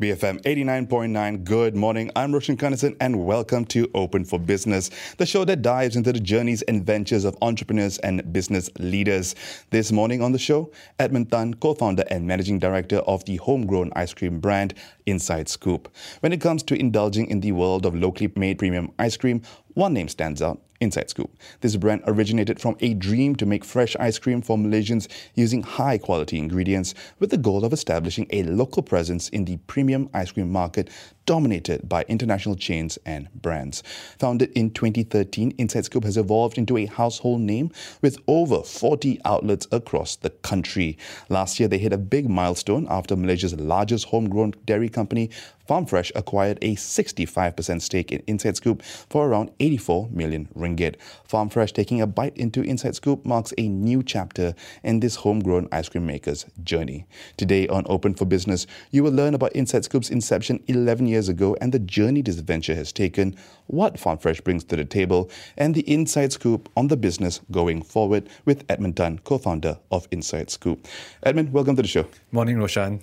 BFM 89.9. Good morning. I'm Roshan Kanesan and welcome to Open for Business, the show that dives into the journeys and ventures of entrepreneurs and business leaders. This morning on the show, Edmund Tan, co-founder and managing director of the homegrown ice cream brand Inside Scoop. When it comes to indulging in the world of locally made premium ice cream, one name stands out Inside Scoop. This brand originated from a dream to make fresh ice cream for Malaysians using high quality ingredients with the goal of establishing a local presence in the premium ice cream market dominated by international chains and brands. Founded in 2013, Inside Scoop has evolved into a household name with over 40 outlets across the country. Last year, they hit a big milestone after Malaysia's largest homegrown dairy company, FarmFresh, acquired a 65% stake in Inside Scoop for around 84 million ringgit. FarmFresh taking a bite into Inside Scoop marks a new chapter in this homegrown ice cream maker's journey. Today on Open for Business, you will learn about Inside Scoop's inception 11 years years ago and the journey this venture has taken, what FarmFresh brings to the table, and the inside scoop on the business going forward with Edmund Tan, co founder of Inside Scoop. Edmund, welcome to the show. Morning, Roshan.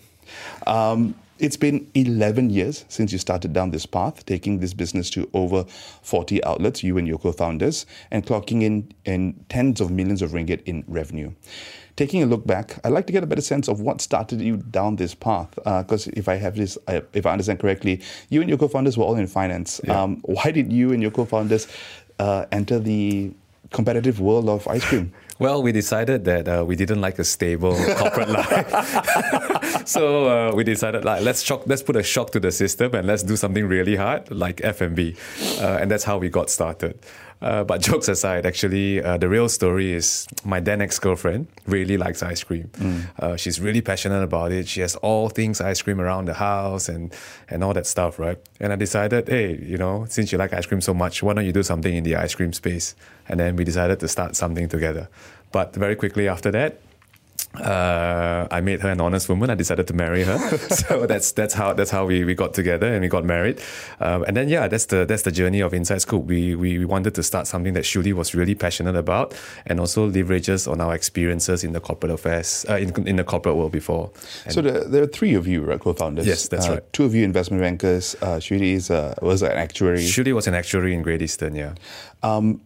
Um, it's been 11 years since you started down this path, taking this business to over 40 outlets, you and your co founders, and clocking in, in tens of millions of ringgit in revenue taking a look back, I'd like to get a better sense of what started you down this path. Because uh, if I have this, I, if I understand correctly, you and your co-founders were all in finance. Yeah. Um, why did you and your co-founders uh, enter the competitive world of ice cream? Well, we decided that uh, we didn't like a stable corporate life, so uh, we decided like let's shock, let's put a shock to the system and let's do something really hard like F&B, uh, and that's how we got started. Uh, but jokes aside, actually, uh, the real story is my then ex girlfriend really likes ice cream. Mm. Uh, she's really passionate about it. She has all things ice cream around the house and, and all that stuff, right? And I decided, hey, you know, since you like ice cream so much, why don't you do something in the ice cream space? And then we decided to start something together. But very quickly after that, uh, I made her an honest woman. I decided to marry her. so that's that's how that's how we, we got together and we got married. Um, and then yeah, that's the that's the journey of Inside Scoop. We, we we wanted to start something that Shuli was really passionate about, and also leverages on our experiences in the corporate affairs uh, in in the corporate world before. And so the, there are three of you, right, co-founders. Yes, that's uh, right. Two of you investment bankers. Uh, Shuli is uh, was an actuary. Shuli was an actuary in Great Eastern. Yeah. Um,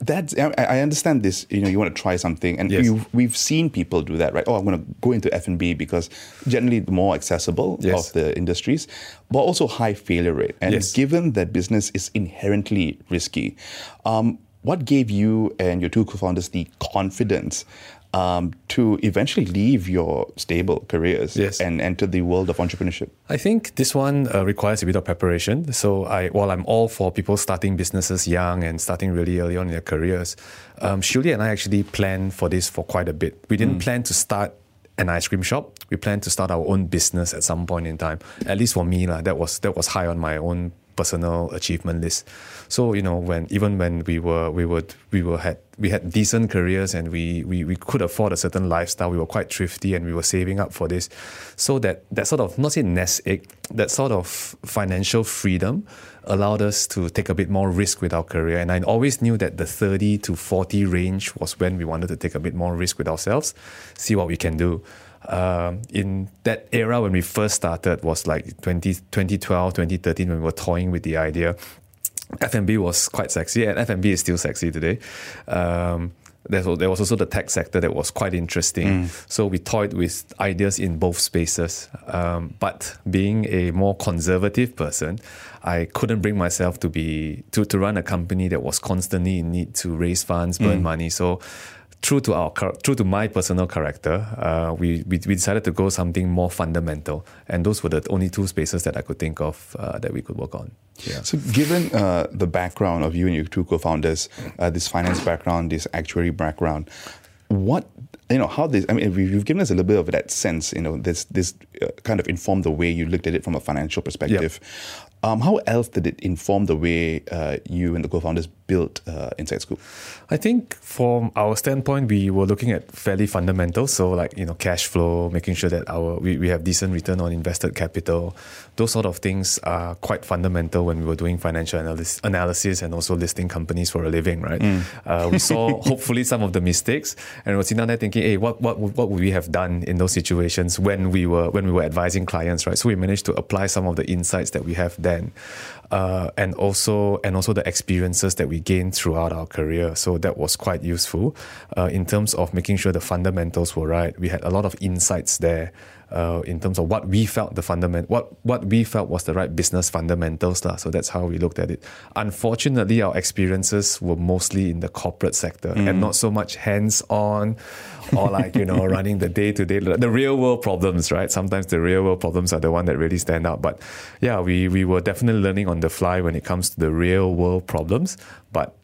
that's I understand this. You know, you want to try something, and yes. we've seen people do that, right? Oh, I'm going to go into F and B because generally the more accessible yes. of the industries, but also high failure rate. And yes. given that business is inherently risky, um, what gave you and your two co-founders the confidence um, to eventually leave your stable careers yes. and enter the world of entrepreneurship? I think this one uh, requires a bit of preparation. So, I, while I'm all for people starting businesses young and starting really early on in their careers, um, Shuli and I actually planned for this for quite a bit. We didn't mm. plan to start an ice cream shop. We planned to start our own business at some point in time. At least for me, la, that was that was high on my own personal achievement list. So you know, when even when we were we would we were had we had decent careers and we, we we could afford a certain lifestyle. We were quite thrifty and we were saving up for this. So that that sort of not say nest egg, that sort of financial freedom allowed us to take a bit more risk with our career. And I always knew that the 30 to 40 range was when we wanted to take a bit more risk with ourselves, see what we can do um, in that era when we first started was like 20, 2012, 2013 when we were toying with the idea. F&B was quite sexy, and F&B is still sexy today. Um, there was also the tech sector that was quite interesting. Mm. So we toyed with ideas in both spaces. Um, but being a more conservative person, I couldn't bring myself to be to, to run a company that was constantly in need to raise funds, burn mm. money. So true to our true to my personal character, uh, we, we, we decided to go something more fundamental, and those were the only two spaces that I could think of uh, that we could work on. Yeah. So, given uh, the background of you and your two co-founders, uh, this finance background, this actuary background, what you know how this i mean you've given us a little bit of that sense you know this this uh, kind of informed the way you looked at it from a financial perspective yep. um, how else did it inform the way uh, you and the co-founders built uh, Inside Scoop? I think from our standpoint, we were looking at fairly fundamental. So like, you know, cash flow, making sure that our we, we have decent return on invested capital. Those sort of things are quite fundamental when we were doing financial analysis, analysis and also listing companies for a living, right? Mm. Uh, we saw hopefully some of the mistakes and we were sitting down there thinking, hey, what, what, what would we have done in those situations when we were when we were advising clients, right? So we managed to apply some of the insights that we have then uh, and also and also the experiences that we gained throughout our career. So that was quite useful uh, in terms of making sure the fundamentals were right. We had a lot of insights there uh, in terms of what we felt the fundament what what we felt was the right business fundamentals lah. So that's how we looked at it. Unfortunately, our experiences were mostly in the corporate sector mm. and not so much hands on or like you know running the day to day the real world problems. Right? Sometimes the real world problems are the one that really stand out. But yeah, we we were definitely learning on the fly when it comes to the real world problems. But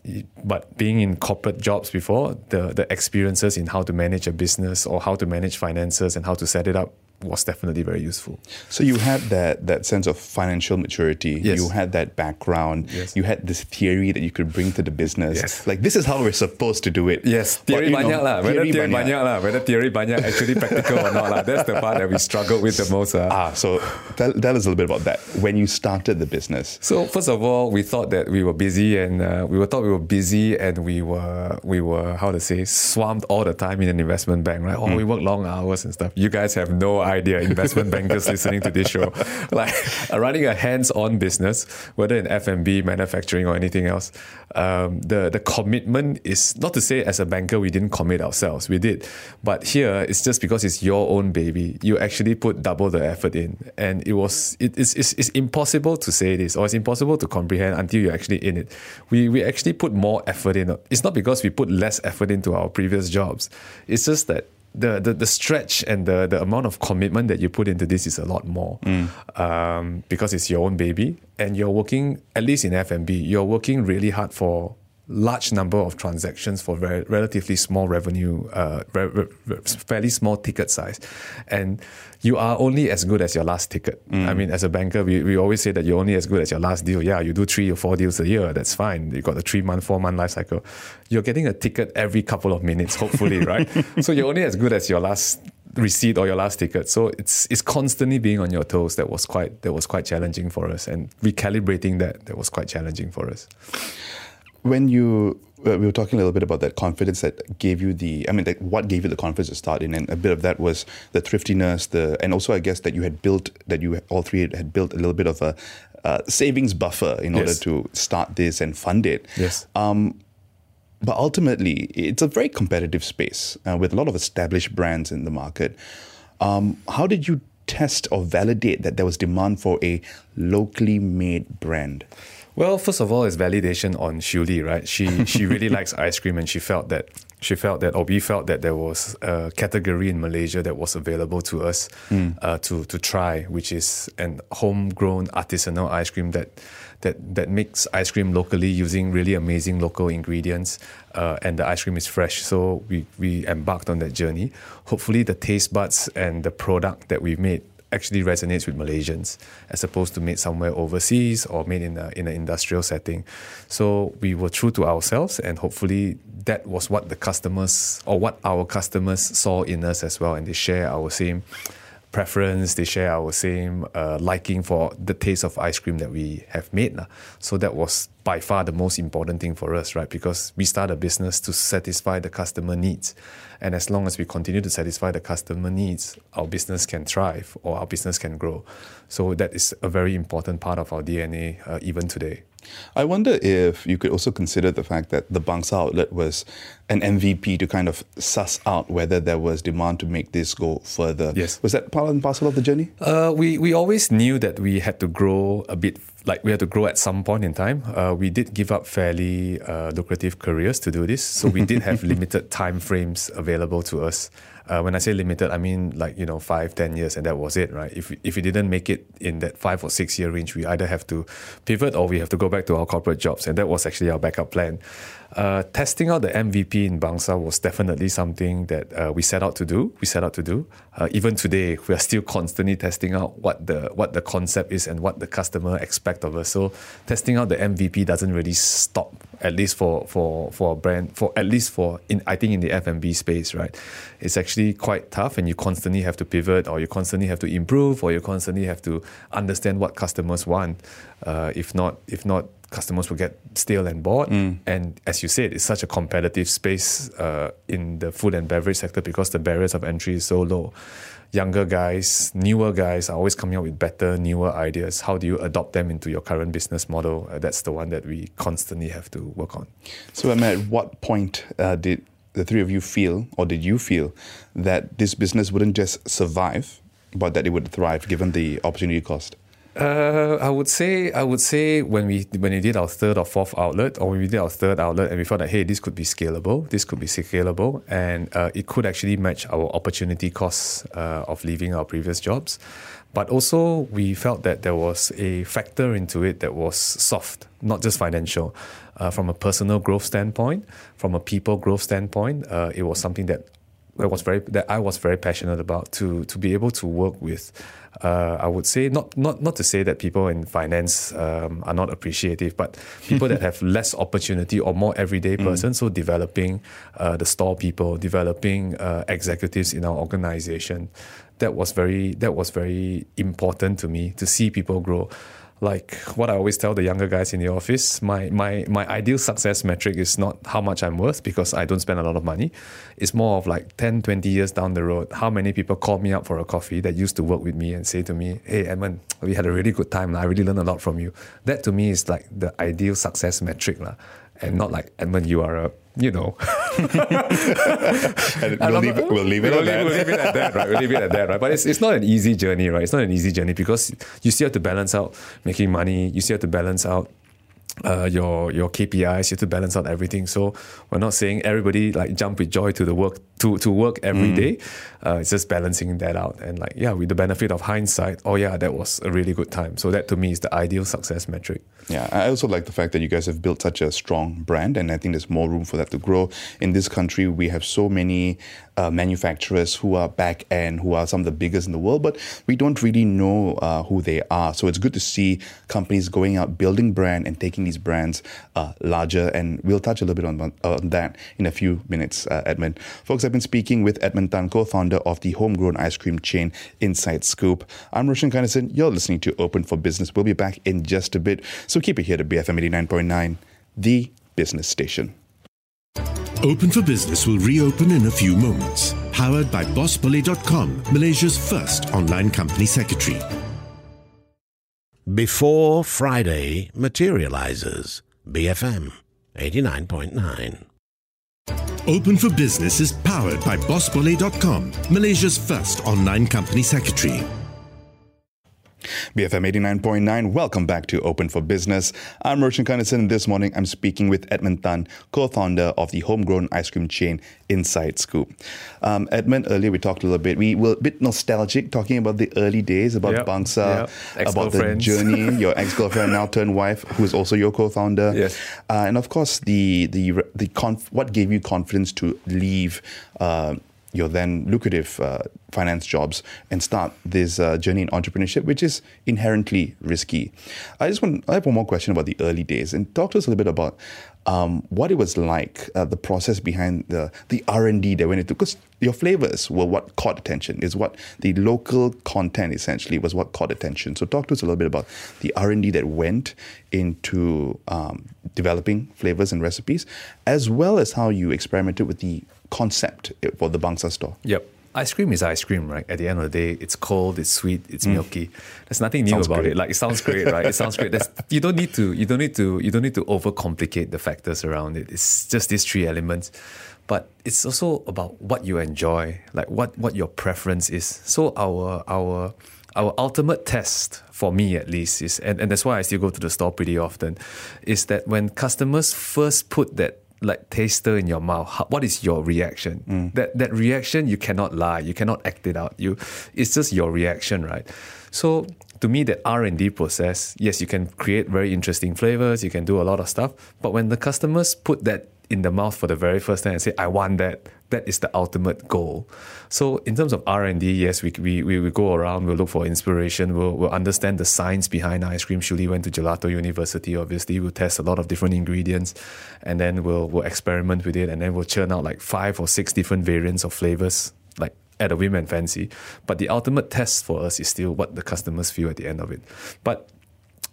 but being in corporate jobs before, the the experiences in how to manage a business or how to manage finances and how to set it up was definitely very useful. So you had that that sense of financial maturity. Yes. You had that background. Yes. You had this theory that you could bring to the business. Yes. Like this is how we're supposed to do it. Yes, theory but, banyak know, lah. Whether theory banyak. lah. Whether theory banyak actually practical or not lah. That's the part that we struggled with the most. Uh. Ah, so tell, tell us a little bit about that. When you started the business. So first of all, we thought that we were busy and uh, we were thought we were busy and we were we were how to say swamped all the time in an investment bank, right? Oh, mm. we work long hours and stuff. You guys have no idea investment bankers listening to this show, like uh, running a hands-on business, whether in F&B, manufacturing, or anything else, um, the the commitment is not to say as a banker we didn't commit ourselves, we did, but here it's just because it's your own baby. You actually put double the effort in, and it was it is it's, it's impossible to say this or it's impossible to comprehend until you're actually in it. We we actually put more effort in. It's not because we put less effort into our previous jobs. It's just that the, the, the stretch and the, the amount of commitment that you put into this is a lot more mm. um, because it's your own baby and you're working at least in F&B you're working really hard for large number of transactions for very relatively small revenue, uh, re- re- fairly small ticket size, and you are only as good as your last ticket. Mm. I mean, as a banker, we, we always say that you're only as good as your last deal. Yeah, you do three or four deals a year, that's fine. You've got a three month, four month life cycle. You're getting a ticket every couple of minutes, hopefully, right? So you're only as good as your last receipt or your last ticket. So it's it's constantly being on your toes. That was quite that was quite challenging for us, and recalibrating that that was quite challenging for us when you uh, we were talking a little bit about that confidence that gave you the i mean like what gave you the confidence to start in and a bit of that was the thriftiness the and also i guess that you had built that you all three had built a little bit of a uh, savings buffer in yes. order to start this and fund it. Yes. Um, but ultimately it's a very competitive space uh, with a lot of established brands in the market. Um, how did you test or validate that there was demand for a locally made brand well, first of all, it's validation on Shuli, right? She she really likes ice cream, and she felt that she felt that, or we felt that there was a category in Malaysia that was available to us mm. uh, to to try, which is an homegrown artisanal ice cream that that that makes ice cream locally using really amazing local ingredients, uh, and the ice cream is fresh. So we we embarked on that journey. Hopefully, the taste buds and the product that we've made actually resonates with Malaysians as opposed to made somewhere overseas or made in, a, in an industrial setting. So we were true to ourselves, and hopefully that was what the customers or what our customers saw in us as well, and they share our same preference, they share our same uh, liking for the taste of ice cream that we have made. So that was by far the most important thing for us, right? Because we start a business to satisfy the customer needs. And as long as we continue to satisfy the customer needs, our business can thrive or our business can grow. So that is a very important part of our DNA uh, even today. I wonder if you could also consider the fact that the Bangsar outlet was an MVP to kind of suss out whether there was demand to make this go further. Yes. Was that part and parcel of the journey? Uh, we, we always knew that we had to grow a bit, like we had to grow at some point in time. Uh, we did give up fairly uh, lucrative careers to do this. So we did have limited time frames available to us. Uh, when I say limited, I mean like you know five, ten years, and that was it, right? If if we didn't make it in that five or six year range, we either have to pivot or we have to go back to our corporate jobs, and that was actually our backup plan. Uh, testing out the MVP in Bangsar was definitely something that uh, we set out to do. We set out to do. Uh, even today, we are still constantly testing out what the what the concept is and what the customer expect of us. So testing out the MVP doesn't really stop. At least for for for a brand, for at least for in I think in the F&B space, right? It's actually quite tough, and you constantly have to pivot, or you constantly have to improve, or you constantly have to understand what customers want. Uh, if not, if not customers will get stale and bored. Mm. And as you said, it's such a competitive space uh, in the food and beverage sector because the barriers of entry is so low. Younger guys, newer guys are always coming up with better, newer ideas. How do you adopt them into your current business model? Uh, that's the one that we constantly have to work on. So, at what point uh, did the three of you feel, or did you feel, that this business wouldn't just survive, but that it would thrive given the opportunity cost? Uh, I would say I would say when we when we did our third or fourth outlet, or when we did our third outlet, and we thought that hey, this could be scalable, this could be scalable, and uh, it could actually match our opportunity costs uh, of leaving our previous jobs. But also, we felt that there was a factor into it that was soft, not just financial. Uh, from a personal growth standpoint, from a people growth standpoint, uh, it was something that that was very that I was very passionate about to to be able to work with. Uh, I would say not not not to say that people in finance um, are not appreciative, but people that have less opportunity or more everyday mm. person. Mm. So developing uh, the store people, developing uh, executives in our organization, that was very that was very important to me to see people grow like what I always tell the younger guys in the office, my, my, my ideal success metric is not how much I'm worth because I don't spend a lot of money. It's more of like 10, 20 years down the road, how many people call me up for a coffee that used to work with me and say to me, Hey, Edmund, we had a really good time. I really learned a lot from you. That to me is like the ideal success metric. And not like, Edmund, you are a you know. we'll, leave, we'll leave it we'll at that. We'll leave it at that, right? We'll leave it at that, right? But it's, it's not an easy journey, right? It's not an easy journey because you still have to balance out making money. You still have to balance out uh, your your KPIs. You have to balance out everything. So we're not saying everybody like jump with joy to the work to, to work every mm. day. Uh, it's just balancing that out. And like yeah, with the benefit of hindsight, oh yeah, that was a really good time. So that to me is the ideal success metric. Yeah, I also like the fact that you guys have built such a strong brand, and I think there's more room for that to grow. In this country, we have so many uh, manufacturers who are back end, who are some of the biggest in the world, but we don't really know uh, who they are. So it's good to see companies going out, building brand, and taking these brands uh, larger. And we'll touch a little bit on, on that in a few minutes, uh, Edmund. Folks, I've been speaking with Edmund Tan, co-founder of the homegrown ice cream chain Inside Scoop. I'm Roshan Kanesan. You're listening to Open for Business. We'll be back in just a bit. So keep it here to BFM 89.9, the business station. Open for Business will reopen in a few moments. Powered by BossBolly.com, Malaysia's first online company secretary. Before Friday materializes, BFM 89.9. Open for Business is powered by BossBolly.com, Malaysia's first online company secretary. BFM 89.9, welcome back to Open for Business. I'm Roshan Kanesan. This morning I'm speaking with Edmund Tan, co founder of the homegrown ice cream chain Inside Scoop. Um, Edmund, earlier we talked a little bit, we were a bit nostalgic talking about the early days, about yep, Bangsar, yep. about the journey, your ex girlfriend, now turned wife, who is also your co founder. Yes. Uh, and of course, the, the, the conf- what gave you confidence to leave. Uh, your then lucrative uh, finance jobs and start this uh, journey in entrepreneurship, which is inherently risky. I just want I have one more question about the early days and talk to us a little bit about um, what it was like, uh, the process behind the the R and D that went into because your flavors were what caught attention. Is what the local content essentially was what caught attention. So talk to us a little bit about the R and D that went into um, developing flavors and recipes, as well as how you experimented with the concept for the Bangsar store. Yep. Ice cream is ice cream, right? At the end of the day, it's cold, it's sweet, it's mm. milky. There's nothing new sounds about great. it. Like it sounds great, right? It sounds great. There's, you don't need to you don't need to you don't need to overcomplicate the factors around it. It's just these three elements. But it's also about what you enjoy, like what what your preference is. So our our our ultimate test for me at least is and, and that's why I still go to the store pretty often, is that when customers first put that like taster in your mouth, how, what is your reaction? Mm. That that reaction you cannot lie, you cannot act it out. You, it's just your reaction, right? So to me, that R and D process, yes, you can create very interesting flavors, you can do a lot of stuff, but when the customers put that in the mouth for the very first time and say, "I want that," that is the ultimate goal. So in terms of R and D, yes, we, we we we go around, we'll look for inspiration, we'll we'll understand the science behind ice cream. Shuli went to Gelato University, obviously, we'll test a lot of different ingredients, and then we'll we'll experiment with it, and then we'll churn out like five or six different variants of flavors, like at a whim and fancy. But the ultimate test for us is still what the customers feel at the end of it. But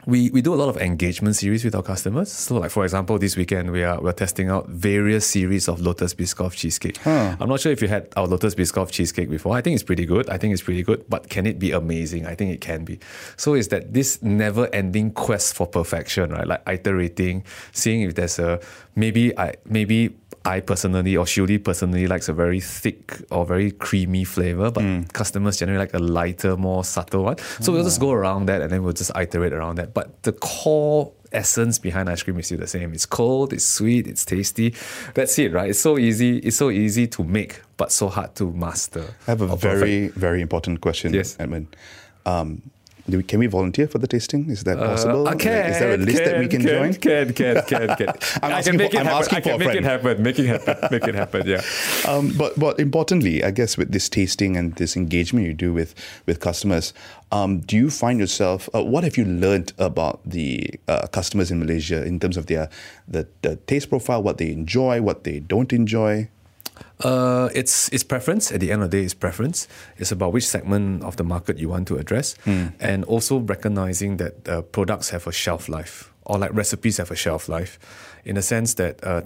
we, we do a lot of engagement series with our customers. So, like for example, this weekend we are we're testing out various series of Lotus Biscoff cheesecake. I'm not sure if you had our Lotus Biscoff cheesecake before. I think it's pretty good. I think it's pretty good. But can it be amazing? I think it can be. So it's that this never-ending quest for perfection, right? Like iterating, seeing if there's a maybe I maybe I personally or Shuli personally likes a very thick or very creamy flavor, but customers generally like a lighter, more subtle one. So we'll just go around that and then we'll just iterate around that. But the core essence behind ice cream is still the same. It's cold, it's sweet, it's tasty. That's it, right? It's so easy. It's so easy to make, but so hard to master. I have a very, very important question, Yes. Edmund. Um, do we, can we volunteer for the tasting? Is that perfect. possible? Uh, Like, is there a list that we can, join? Can, can, can, can. I'm I asking can make for- it I'm happen. asking I for can make it happen. Make it happen. Make it happen. Yeah. Um, but but importantly, I guess with this tasting and this engagement you do with with customers, um, do you find yourself? Uh, what have you learned about the uh, customers in Malaysia in terms of their the, the taste profile, what they enjoy, what they don't enjoy? Uh, it's it's preference. At the end of the day, it's preference. It's about which segment of the market you want to address, and also recognizing that uh, products have a shelf life, or like recipes have a shelf life, in the sense that. Uh,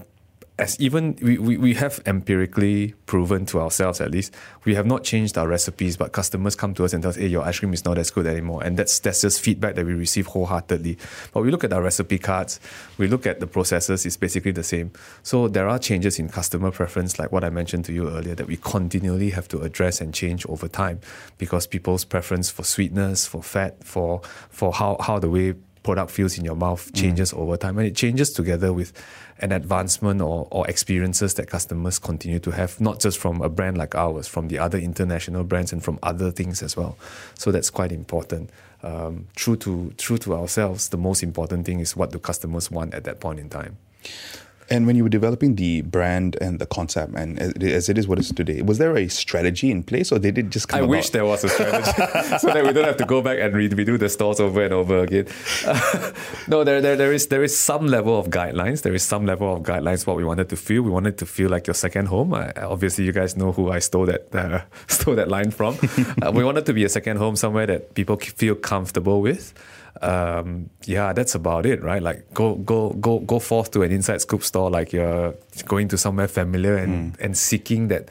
as even we, we, we have empirically proven to ourselves at least we have not changed our recipes but customers come to us and tell us hey your ice cream is not as good anymore. And that's that's just feedback that we receive wholeheartedly. But we look at our recipe cards we look at the processes it's basically the same. So there are changes in customer preference like what I mentioned to you earlier that we continually have to address and change over time because people's preference for sweetness for fat for for how, how the way product feels in your mouth changes over time and it changes together with an advancement or, or experiences that customers continue to have not just from a brand like ours from the other international brands and from other things as well. So that's quite important. Um, true to true to ourselves the most important thing is what do customers want at that point in time And when you were developing the brand and the concept, and as it is what it is today, was there a strategy in place, or did it just come I about? wish there was a strategy so that we don't have to go back and re- redo the stores over and over again. no, there, there, there is there is some level of guidelines. There is some level of guidelines what we wanted to feel. We wanted to feel like your second home. I, obviously, you guys know who I stole that uh, stole that line from. uh, we wanted to be a second home somewhere that people feel comfortable with. Um, yeah, that's about it, right? Like go go go go forth to an inside scoop store like you're going to somewhere familiar and and seeking that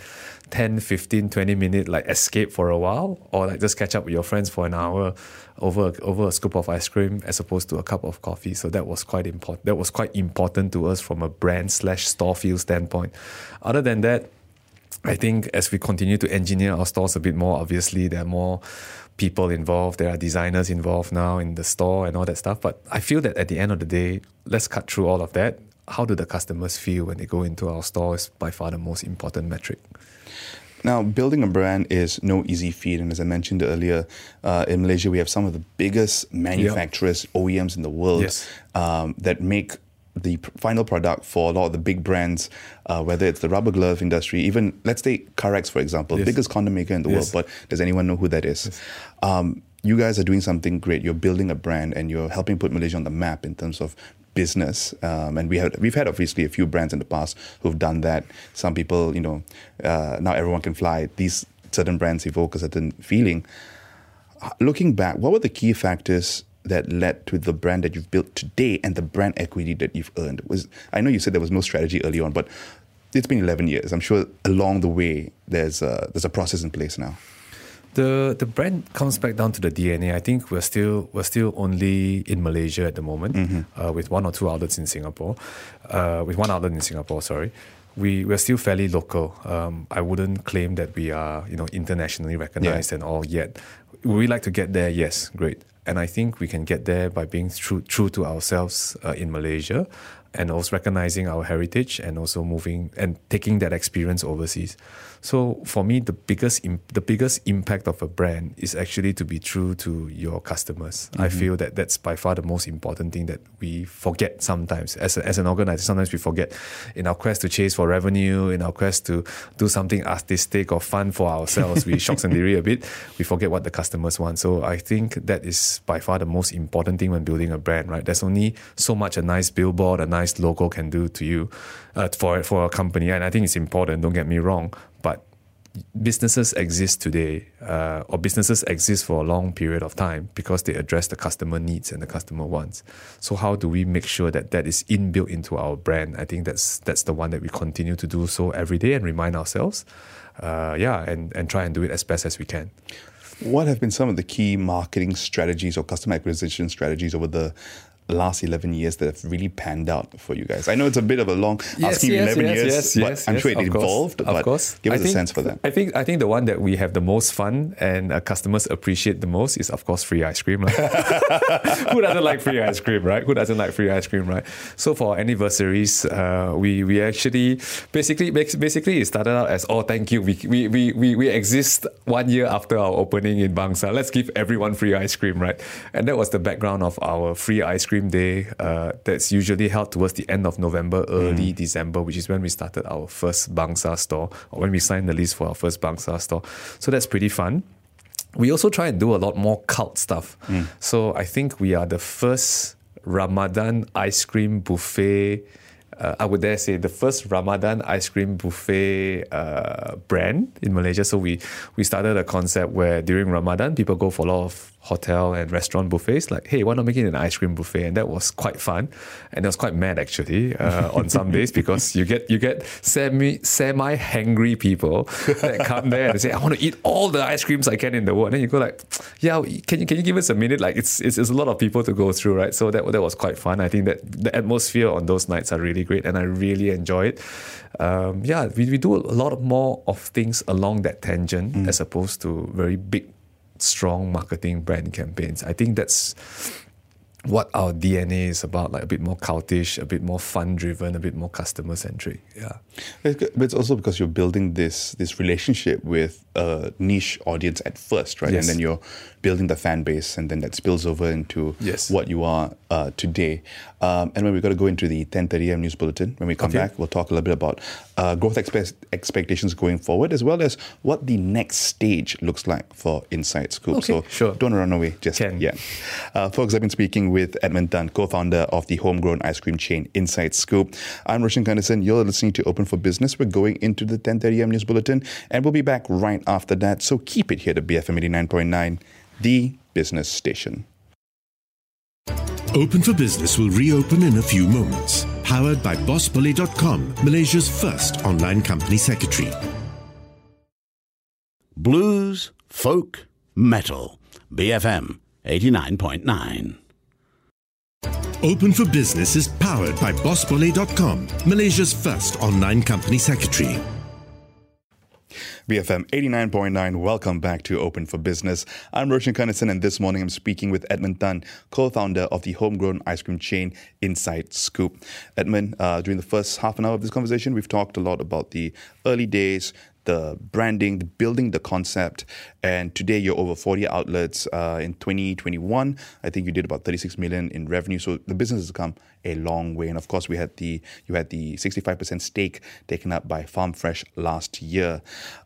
10 15 20 minute like escape for a while or like just catch up with your friends for an hour over over a scoop of ice cream as opposed to a cup of coffee. So that was quite important that was quite important to us from a brand slash store feel standpoint. Other than that I think as we continue to engineer our stores a bit more, obviously there are more people involved, there are designers involved now in the store and all that stuff. But I feel that at the end of the day, let's cut through all of that. How do the customers feel when they go into our store is by far the most important metric. Now, building a brand is no easy feat. And as I mentioned earlier, uh, in Malaysia, we have some of the biggest manufacturers, OEMs in the world Yes. um, that make the final product for a lot of the big brands, uh, whether it's the rubber glove industry, even let's take Karex, for example, Yes. biggest condom maker in the Yes. world. But does anyone know who that is? Um, you guys are doing something great. You're building a brand and you're helping put Malaysia on the map in terms of business. Um, and we have we've had obviously a few brands in the past who've done that. Some people, you know, uh, now everyone can fly. These certain brands evoke a certain feeling. Looking back, what were the key factors that led to the brand that you've built today and the brand equity that you've earned? Was I know you said there was no strategy early on, but it's been 11 years. I'm sure along the way there's a, there's a process in place now. The the brand comes back down to the DNA. I think we're still we're still only in Malaysia at the moment, uh, with one or two outlets in Singapore, uh, with one outlet in Singapore. Sorry, we we're still fairly local. Um, I wouldn't claim that we are you know internationally recognized and all yet. Would we like to get there? Yes, great. And I think we can get there by being true true to ourselves uh, in Malaysia. and also recognizing our heritage and also moving and taking that experience overseas. So for me, the biggest Im- the biggest impact of a brand is actually to be true to your customers. I feel that that's by far the most important thing that we forget sometimes as, a, as an organizer. Sometimes we forget in our quest to chase for revenue, in our quest to do something artistic or fun for ourselves. we shocks and dairy a bit. We forget what the customers want. So I think that is by far the most important thing when building a brand. Right? There's only so much a nice billboard, a nice logo can do to you uh, for for a company, and I think it's important. Don't get me wrong, businesses exist today, uh, or businesses exist for a long period of time because they address the customer needs and the customer wants. So how do we make sure that that is inbuilt into our brand? I think that's that's the one that we continue to do so every day and remind ourselves, uh, yeah, and and try and do it as best as we can. What have been some of the key marketing strategies or customer acquisition strategies over the last 11 years that have really panned out for you guys? I know it's a bit of a long Yes, asking yes, 11 yes, years, yes, but yes, I'm sure it course, evolved. of but course. give us I a think- sense for that. I think I think the one that we have the most fun and uh, customers appreciate the most is of course free ice cream. Who doesn't like free ice cream, right? Who doesn't like free ice cream, right? So for our anniversaries, uh, we we actually basically basically it started out as oh thank you we we, we, we we exist one year after our opening in Bangsar. Let's give everyone free ice cream, right? And that was the background of our free ice cream day. Uh, that's usually held towards the end of November, early December, which is when we started our first Bangsar store or when we signed the lease for our first Bangsar store. So that's pretty fun we also try and do a lot more cult stuff. So I think we are the first Ramadan ice cream buffet. Uh, I would dare say the first Ramadan ice cream buffet uh, brand in Malaysia. So we we started a concept where during Ramadan people go for a lot of hotel and restaurant buffets. Like, hey, why not make it an ice cream buffet? And that was quite fun, and it was quite mad actually uh, on some days because you get you get semi semi hangry people that come there and say, I want to eat all the ice creams I can in the world. And then you go like, yeah, can you can you give us a minute? Like it's it's, it's a lot of people to go through, right? So that that was quite fun. I think that the atmosphere on those nights are really great, and I really enjoy it. Um, yeah, we, we do a lot more of things along that tangent as opposed to very big strong marketing brand campaigns. I think that's what our DNA is about, like a bit more cultish, a bit more fun driven, a bit more customer centric. Yeah. But it's also because you're building this this relationship with a niche audience at first, right? Yes. And then you're building the fan base, and then that spills over into Yes. what you are uh, today. Um, and when we've got to go into the 10:30 a.m. news bulletin, when we come Okay. back, we'll talk a little bit about uh, growth expe- expectations going forward, as well as what the next stage looks like for Inside Scoop. Okay, so sure. don't run away just Can. yet. Uh, folks, I've been speaking with Edmund Tan, co-founder of the homegrown ice cream chain Inside Scoop. I'm Roshan Kanesan. You're listening to Open for Business. We're going into the 10:30 a.m. news bulletin, and we'll be back right after that. So keep it here to BFM 89.9, the business station. Open for Business will reopen in a few moments. Powered by BossBolly.com, Malaysia's first online company secretary. Blues, folk, metal. BFM 89.9. Open for Business is powered by BossBolly.com, Malaysia's first online company secretary. BFM 89.9, welcome back to Open for Business. I'm Roshan Kanesan, and this morning I'm speaking with Edmund Tan, co founder of the homegrown ice cream chain Inside Scoop. Edmund, uh, during the first half an hour of this conversation, we've talked a lot about the early days, the branding, the building the concept, and today you're over 40 outlets. Uh, in 2021, I think you did about 36 million in revenue. So the business has come a long way. And of course, we had the you had the 65% stake taken up by Farm Fresh last year.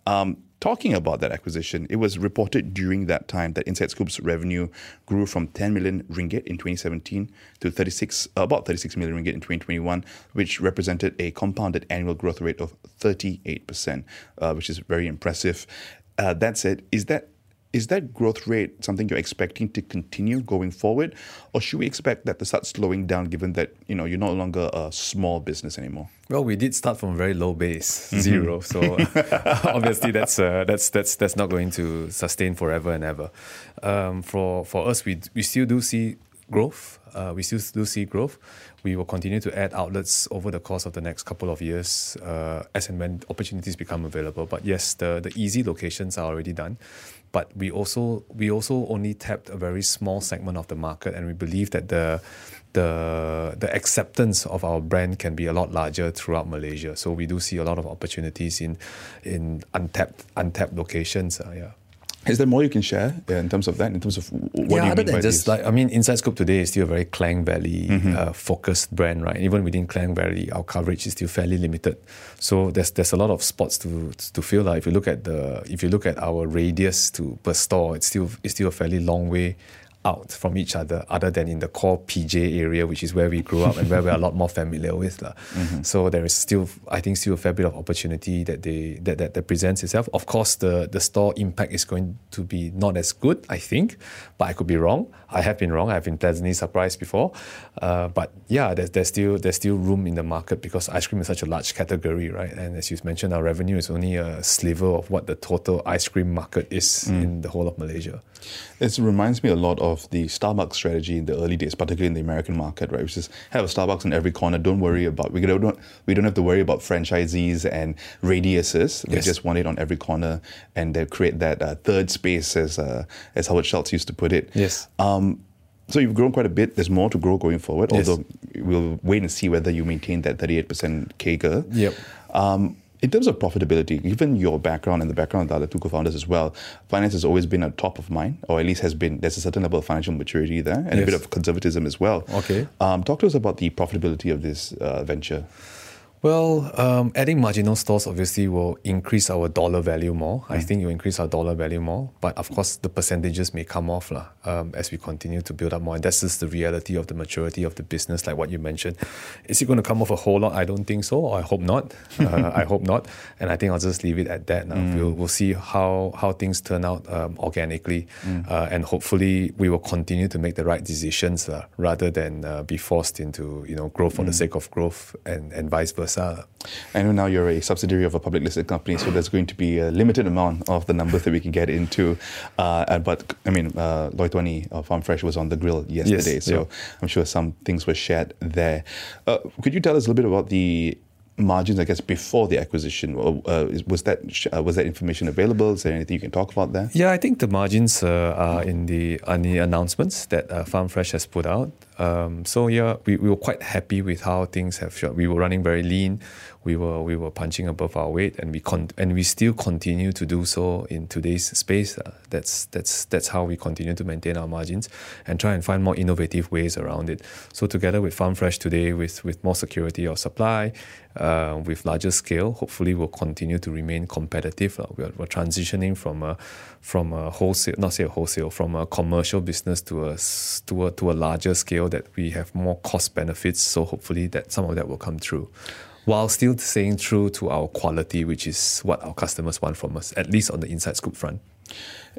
Um, talking about that acquisition, it was reported during that time that Inside Scoop's revenue grew from 10 million ringgit in 2017 to 36 uh, about 36 million ringgit in 2021, which represented a compounded annual growth rate of 38%, uh, which is very impressive. Uh, that said, is that is that growth rate something you're expecting to continue going forward, or should we expect that to start slowing down given that you know you're no longer a small business anymore? Well, we did start from a very low base, zero. So obviously, that's uh, that's that's that's not going to sustain forever and ever. Um, for for us, we we still do see growth. Uh, we still do see growth. We will continue to add outlets over the course of the next couple of years uh, as and when opportunities become available. But yes, the, the easy locations are already done. But we also we also only tapped a very small segment of the market, and we believe that the the the acceptance of our brand can be a lot larger throughout Malaysia. So we do see a lot of opportunities in in untapped untapped locations. Uh, yeah. Is there more you can share in terms of that? In terms of what yeah, do you other mean than by just these? like I mean, Inside Scoop today is still a very Klang Valley uh, focused brand, right? Even within Klang Valley, our coverage is still fairly limited. So there's there's a lot of spots to to fill. Like if you look at the if you look at our radius to per store, it's still it's still a fairly long way out from each other, other than in the core PJ area, which is where we grew up and where we're a lot more familiar with. lah. So there is still, I think, still a fair bit of opportunity that they that, that, that presents itself. Of course, the the store impact is going to be not as good, I think, but I could be wrong. I have been wrong. I've been pleasantly surprised before. Uh, but yeah, there's, there's still there's still room in the market because ice cream is such a large category, right? And as you mentioned, our revenue is only a sliver of what the total ice cream market is in the whole of Malaysia. It reminds me a lot of the Starbucks strategy in the early days, particularly in the American market, right? Which is have a Starbucks in every corner. Don't worry about we don't we don't have to worry about franchisees and radiuses. We just want it on every corner and they create that uh, third space, as uh, as Howard Schultz used to put it. Yes. Um, so you've grown quite a bit. There's more to grow going forward. Yes. Although we'll wait and see whether you maintain that 38% CAGR. Yep. Um, in terms of profitability, given your background and the background of the other two co-founders as well, finance has always been a top of mind, or at least has been. There's a certain level of financial maturity there, and a bit of conservatism as well. Okay. Um, talk to us about the profitability of this uh, venture. Well, um, adding marginal stores obviously will increase our dollar value more. I think you increase our dollar value more. But of course, the percentages may come off lah, um, as we continue to build up more. And that's just the reality of the maturity of the business, like what you mentioned. Is it going to come off a whole lot? I don't think so. I hope not. Uh, I hope not. And I think I'll just leave it at that now. We'll, we'll see how, how things turn out um, organically. Uh, and hopefully, we will continue to make the right decisions uh, rather than uh, be forced into you know growth for the sake of growth and, and vice versa. I know now you're a subsidiary of a public listed company, so there's going to be a limited amount of the numbers that we can get into. Uh, but I mean, uh, Loi Tuan Ee of Farm Fresh was on the grill yesterday, so yeah. I'm sure some things were shared there. Uh, could you tell us a little bit about the margins, I guess, before the acquisition? Uh, was that uh, was that information available? Is there anything you can talk about there? Yeah, I think the margins uh, are in the on the announcements that uh, Farm Fresh has put out. Um, so yeah, we, we were quite happy with how things have shot. We were running very lean. We were we were punching above our weight, and we con- and we still continue to do so in today's space. Uh, that's that's that's how we continue to maintain our margins and try and find more innovative ways around it. So together with Farm Fresh today, with with more security of supply, uh, with larger scale, hopefully we'll continue to remain competitive. Uh, we're, we're transitioning from a from a wholesale, not say a wholesale, from a commercial business to a to a to a larger scale that we have more cost benefits. So hopefully that some of that will come through. While still staying true to our quality, which is what our customers want from us, at least on the inside scoop front.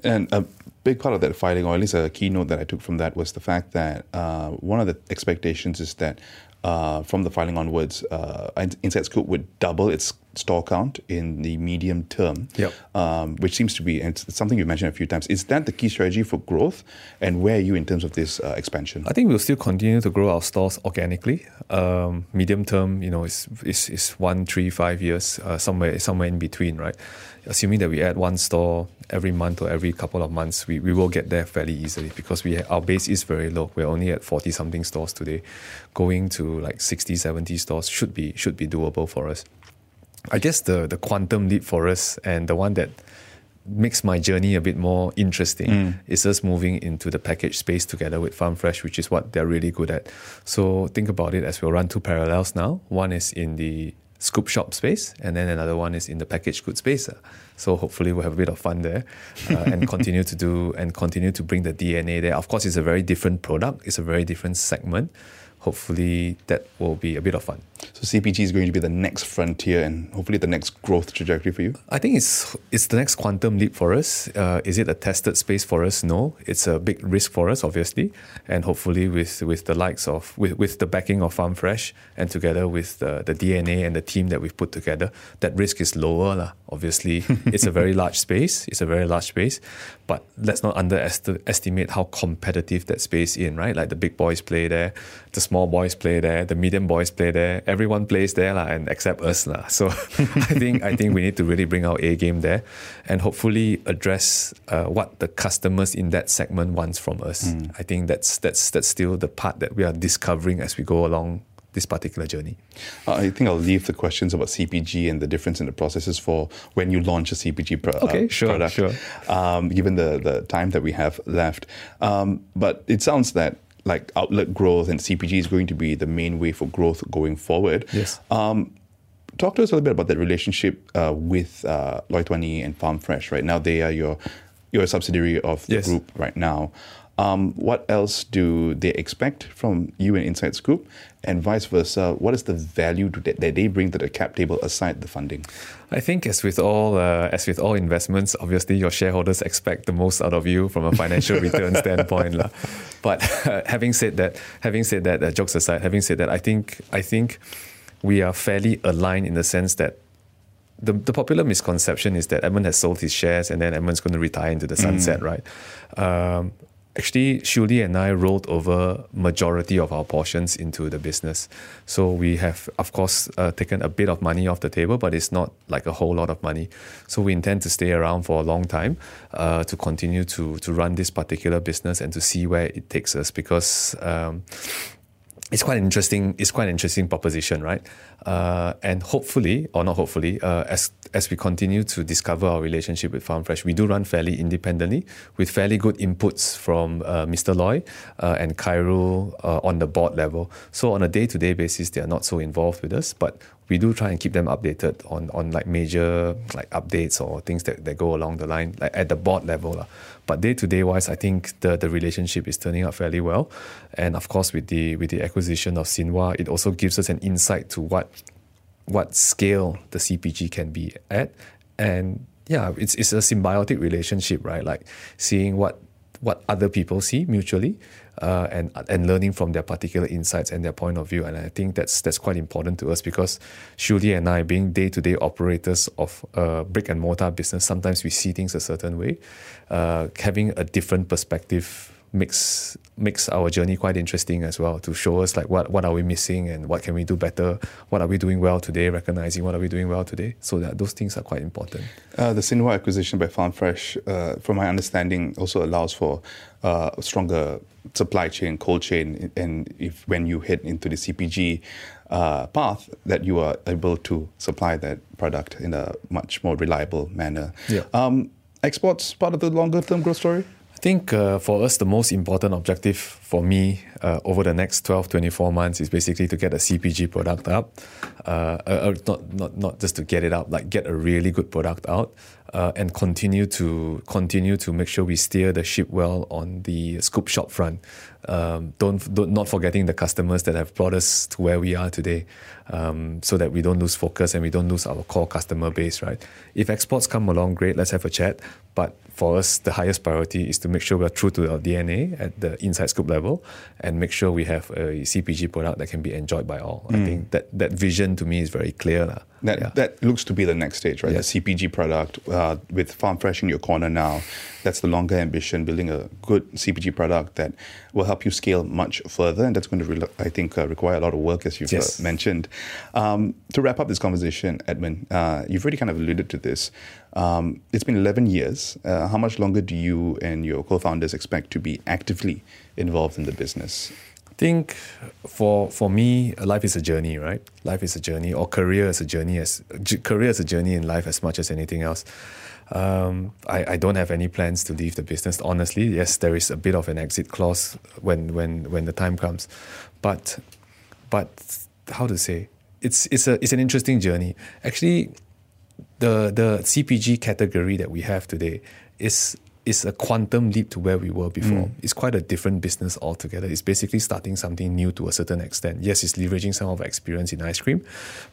And a big part of that filing, or at least a keynote that I took from that, was the fact that uh, one of the expectations is that uh, from the filing onwards, uh, Inside Scoop would double its store count in the medium term, Yep. um, which seems to be, and it's something you mentioned a few times. Is that the key strategy for growth? And where are you in terms of this uh, expansion? I think we'll still continue to grow our stores organically. Um, medium term, you know, is is, is one, three, five years, uh, somewhere somewhere in between, right? Assuming that we add one store every month or every couple of months, we, we will get there fairly easily because we our base is very low. We're only at forty something stores today. Going to like 60, 70 stores should be should be doable for us. I guess the the quantum leap for us and the one that makes my journey a bit more interesting is us moving into the package space together with Farm Fresh, which is what they're really good at. So think about it as we'll run two parallels now. One is in the scoop shop space, and then another one is in the packaged goods space. uh. So hopefully we'll have a bit of fun there, uh, and continue to do and continue to bring the DNA there. Of course, it's a very different product. It's a very different segment. Hopefully that will be a bit of fun. So CPG is going to be the next frontier and hopefully the next growth trajectory for you. I think it's it's the next quantum leap for us. Uh, is it a tested space for us? No, it's a big risk for us, obviously, and hopefully with with the likes of with, with the backing of Farm Fresh and together with the, the DNA and the team that we've put together, that risk is lower, lah. Obviously, it's a very large space. It's a very large space, but let's not underestimate how competitive that space is. Right, like the big boys play there, the small boys play there, the medium boys play there. Everyone plays there, lah, and except us, lah. So I think I think we need to really bring our A game there, and hopefully address uh, what the customers in that segment wants from us. Mm. I think that's that's that's still the part that we are discovering as we go along this particular journey? Uh, I think I'll leave the questions about CPG and the difference in the processes for when you launch a CPG pro- okay, uh, sure, product, sure. Um, given the, the time that we have left. Um, but it sounds that like outlet growth and CPG is going to be the main way for growth going forward. Yes. Um, talk to us a little bit about that relationship uh, with uh, Loi and Farm Fresh. Right now, they are your you're a subsidiary of the yes. group right now. Um, what else do they expect from you and Inside Scoop, and vice versa? What is the value that, that they bring to the cap table aside the funding? I think, as with all uh, as with all investments, obviously your shareholders expect the most out of you from a financial return standpoint, lah. But uh, having said that, having said that, uh, jokes aside, having said that, I think I think we are fairly aligned in the sense that the, the popular misconception is that Edmund has sold his shares and then Edmund's going to retire into the sunset, mm. right? Um, actually Shuli and I rolled over majority of our portions into the business. So we have, of course, uh, taken a bit of money off the table, but it's not like a whole lot of money. So we intend to stay around for a long time uh, to continue to to run this particular business and to see where it takes us because. Um, it's quite interesting. It's quite an interesting proposition, right? Uh, and hopefully, or not hopefully, uh, as as we continue to discover our relationship with Farm Fresh, we do run fairly independently with fairly good inputs from uh, Mr. Loi uh, and Cairo uh, on the board level. So on a day-to-day basis, they are not so involved with us, but we do try and keep them updated on, on like major like updates or things that, that go along the line, like at the board level. But day to day wise, I think the, the relationship is turning out fairly well. And of course with the with the acquisition of Sinwa, it also gives us an insight to what what scale the CPG can be at. And yeah, it's it's a symbiotic relationship, right? Like seeing what what other people see mutually uh, and and learning from their particular insights and their point of view. And I think that's that's quite important to us because Shuli and I, being day to day operators of a brick and mortar business, sometimes we see things a certain way. Uh, having a different perspective makes makes our journey quite interesting as well to show us like what what are we missing and what can we do better? What are we doing well today recognizing what are we doing well today? So that those things are quite important. Uh, the Sinwa acquisition by Farm Fresh uh, from my understanding also allows for uh, a stronger supply chain cold chain and if when you hit into the CPG uh, path that you are able to supply that product in a much more reliable manner. Yeah. Um, exports part of the longer term growth story I think uh, for us, the most important objective for me uh, over the next 12, 24 months is basically to get a CPG product up. Uh, uh, uh, not, not, not just to get it up, like get a really good product out uh, and continue to continue to make sure we steer the ship well on the scoop shop front. Um, don't, don't not forgetting the customers that have brought us to where we are today, um, so that we don't lose focus and we don't lose our core customer base. Right? If exports come along, great. Let's have a chat. But for us, the highest priority is to make sure we're true to our DNA at the inside scoop level and make sure we have a CPG product that can be enjoyed by all. Mm. I think that that vision to me is very clear. That, yeah. that looks to be the next stage, right? Yes. The CPG product uh, with Farm Fresh in your corner now. That's the longer ambition, building a good CPG product that will help you scale much further. And that's going to, re- I think, uh, require a lot of work, as you've uh, yes. mentioned. Um, to wrap up this conversation, Edmund, uh, you've already kind of alluded to this. Um, it's been 11 years. Uh, how much longer do you and your co founders expect to be actively involved in the business? I think for for me, life is a journey, right? Life is a journey, or career is a journey. As career is a journey in life as much as anything else. Um, I, I don't have any plans to leave the business. Honestly, yes, there is a bit of an exit clause when when when the time comes, but but how to say it's it's a it's an interesting journey. Actually, the the CPG category that we have today is is a quantum leap to where we were before. Mm. It's quite a different business altogether. It's basically starting something new to a certain extent. Yes, it's leveraging some of our experience in ice cream,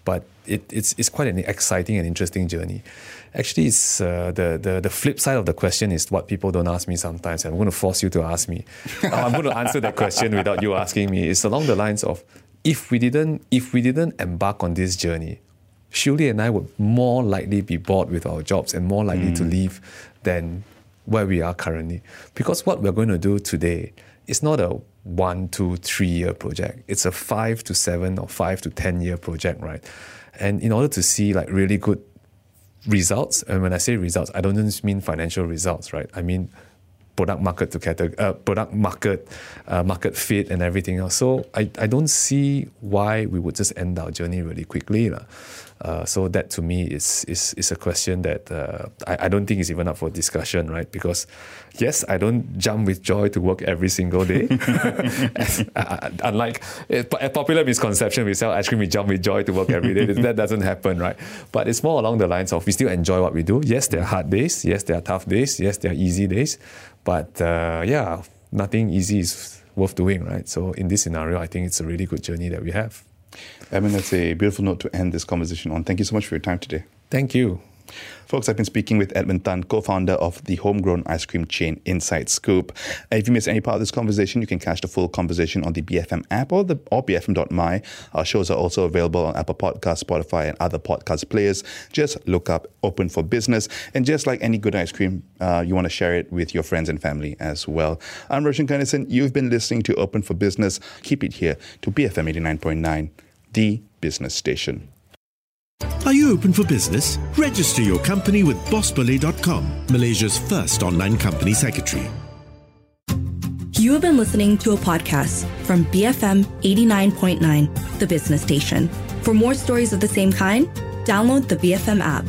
but it, it's, it's quite an exciting and interesting journey. Actually, it's uh, the, the, the flip side of the question is what people don't ask me sometimes. I'm going to force you to ask me. I'm going to answer that question without you asking me. It's along the lines of if we didn't if we didn't embark on this journey, Shuli and I would more likely be bored with our jobs and more likely mm. to leave than where we are currently. Because what we're going to do today is not a one, two, three year project. It's a five to seven or five to 10 year project, right? And in order to see like really good results, and when I say results, I don't just mean financial results, right? I mean product market to category, uh, product market, uh, market fit, and everything else. So I, I don't see why we would just end our journey really quickly. Uh, so that to me is is, is a question that uh, I, I don't think is even up for discussion, right? Because yes, I don't jump with joy to work every single day. Unlike a popular misconception, we sell ice cream, we jump with joy to work every day. that doesn't happen, right? But it's more along the lines of we still enjoy what we do. Yes, there are hard days. Yes, there are tough days. Yes, there are easy days. But uh, yeah, nothing easy is worth doing, right? So in this scenario, I think it's a really good journey that we have. I mean, that's a beautiful note to end this conversation on. Thank you so much for your time today. Thank you. Folks, I've been speaking with Edmund Tan, co founder of the homegrown ice cream chain Inside Scoop. If you missed any part of this conversation, you can catch the full conversation on the BFM app or, the, or BFM.my. Our shows are also available on Apple Podcasts, Spotify, and other podcast players. Just look up Open for Business. And just like any good ice cream, uh, you want to share it with your friends and family as well. I'm Roshan Kanesan. You've been listening to Open for Business. Keep it here to BFM 89.9, the business station. Are you open for business? Register your company with BossBolly.com, Malaysia's first online company secretary. You have been listening to a podcast from BFM 89.9, the business station. For more stories of the same kind, download the BFM app.